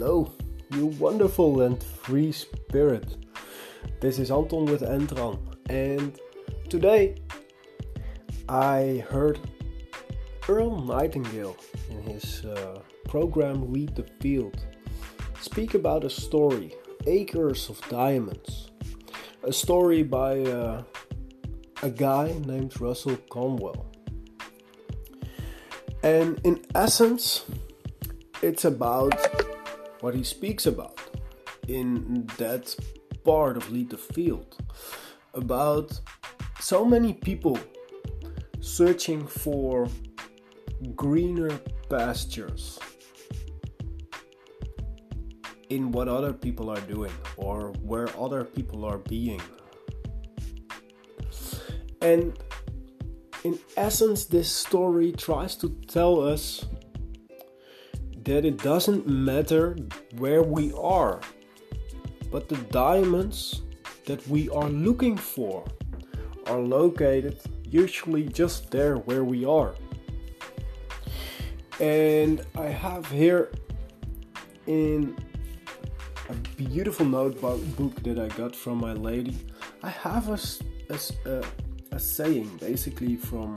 Hello, you wonderful and free spirit. This is Anton with Entran, and today I heard Earl Nightingale in his uh, program Lead the Field speak about a story, Acres of Diamonds, a story by uh, a guy named Russell Conwell. And in essence, it's about what he speaks about in that part of Lead the Field about so many people searching for greener pastures in what other people are doing or where other people are being. And in essence, this story tries to tell us that it doesn't matter where we are, but the diamonds that we are looking for are located usually just there where we are. And I have here in a beautiful notebook that I got from my lady, I have a, a, a saying basically from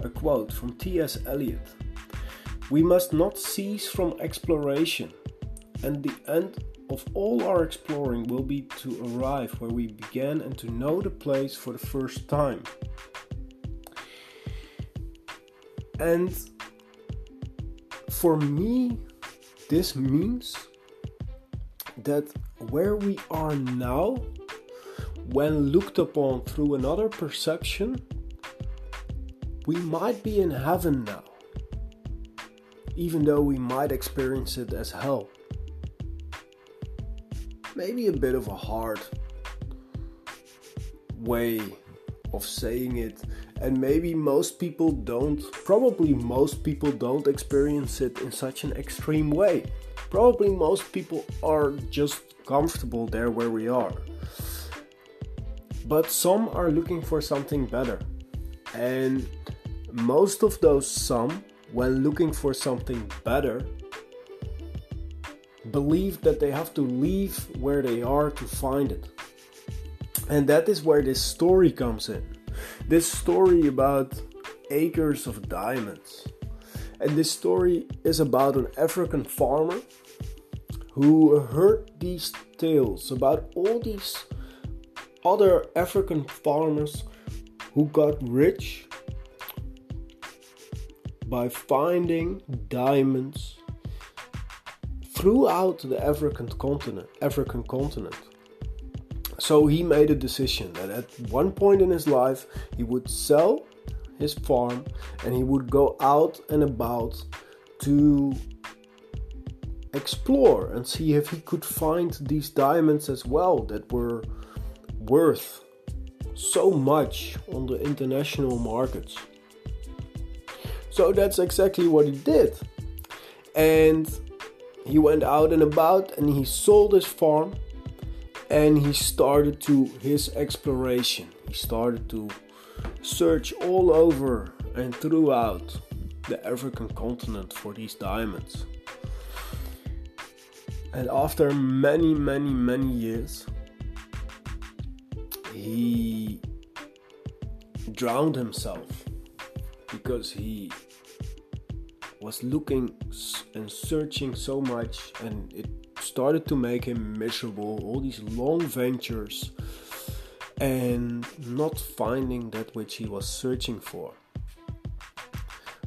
a quote from T.S. Eliot we must not cease from exploration, and the end of all our exploring will be to arrive where we began and to know the place for the first time. And for me, this means that where we are now, when looked upon through another perception, we might be in heaven now even though we might experience it as hell. Maybe a bit of a hard way of saying it, and maybe most people don't, probably most people don't experience it in such an extreme way. Probably most people are just comfortable there where we are. But some are looking for something better. And most of those some when looking for something better, believe that they have to leave where they are to find it. And that is where this story comes in. This story about acres of diamonds. And this story is about an African farmer who heard these tales about all these other African farmers who got rich by finding diamonds throughout the African continent. African continent. So he made a decision that at one point in his life he would sell his farm and he would go out and about to explore and see if he could find these diamonds as well that were worth so much on the international markets. So that's exactly what he did. And he went out and about and he sold his farm and he started to his exploration. He started to search all over and throughout the African continent for these diamonds. And after many, many, many years, he drowned himself because he was looking and searching so much and it started to make him miserable all these long ventures and not finding that which he was searching for.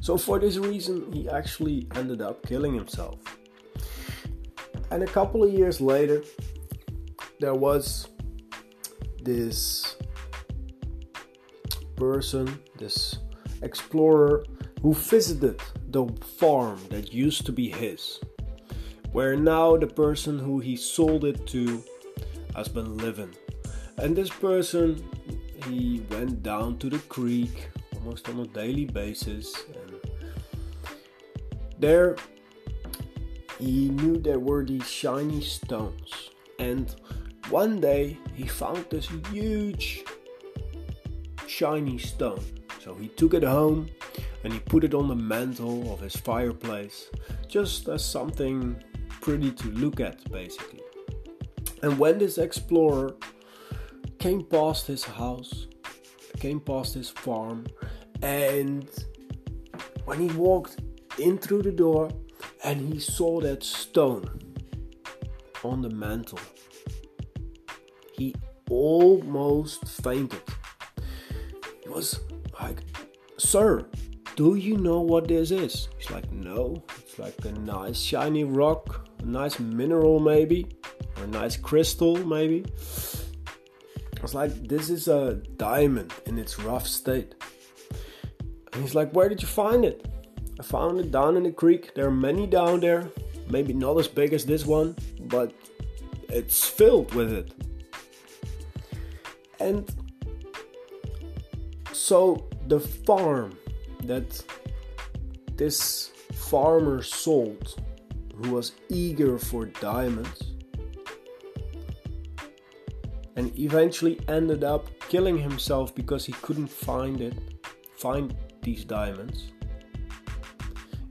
So for this reason he actually ended up killing himself. And a couple of years later there was this person this explorer who visited the farm that used to be his, where now the person who he sold it to has been living. And this person, he went down to the creek almost on a daily basis, and there he knew there were these shiny stones. And one day he found this huge shiny stone so he took it home and he put it on the mantle of his fireplace, just as something pretty to look at, basically. And when this explorer came past his house, came past his farm, and when he walked in through the door and he saw that stone on the mantle, he almost fainted. He was Sir, do you know what this is? He's like, No, it's like a nice shiny rock, a nice mineral, maybe, or a nice crystal, maybe. I was like, This is a diamond in its rough state. And he's like, Where did you find it? I found it down in the creek. There are many down there. Maybe not as big as this one, but it's filled with it. And so the farm that this farmer sold, who was eager for diamonds, and eventually ended up killing himself because he couldn't find it, find these diamonds.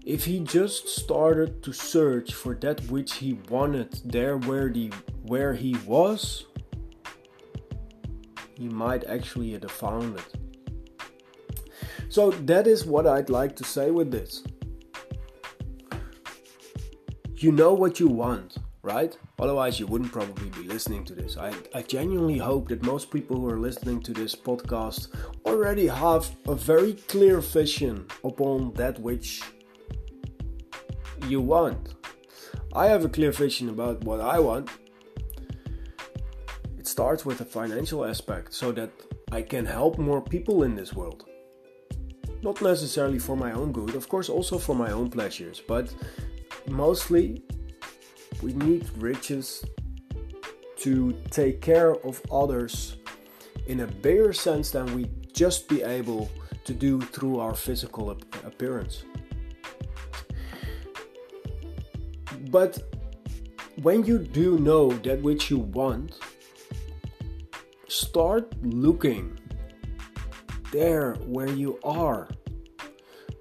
If he just started to search for that which he wanted there where the where he was, he might actually have found it. So that is what I'd like to say with this. You know what you want, right? Otherwise, you wouldn't probably be listening to this. I, I genuinely hope that most people who are listening to this podcast already have a very clear vision upon that which you want. I have a clear vision about what I want. It starts with a financial aspect so that I can help more people in this world. Not necessarily for my own good, of course, also for my own pleasures, but mostly we need riches to take care of others in a bigger sense than we just be able to do through our physical appearance. But when you do know that which you want, start looking there where you are.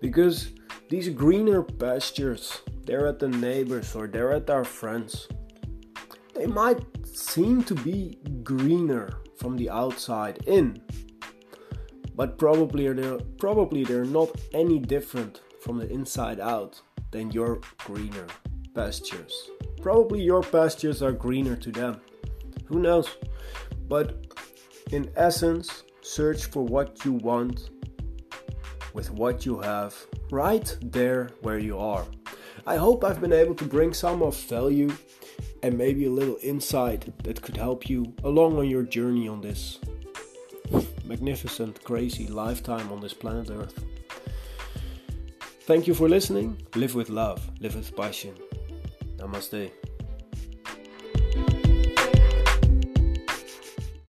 Because these greener pastures, they're at the neighbors or they're at our friends. They might seem to be greener from the outside in, but probably they're probably they're not any different from the inside out than your greener pastures. Probably your pastures are greener to them. Who knows? But in essence, search for what you want with what you have right there where you are. I hope I've been able to bring some of value and maybe a little insight that could help you along on your journey on this magnificent, crazy lifetime on this planet Earth. Thank you for listening. Live with love, live with passion. Namaste.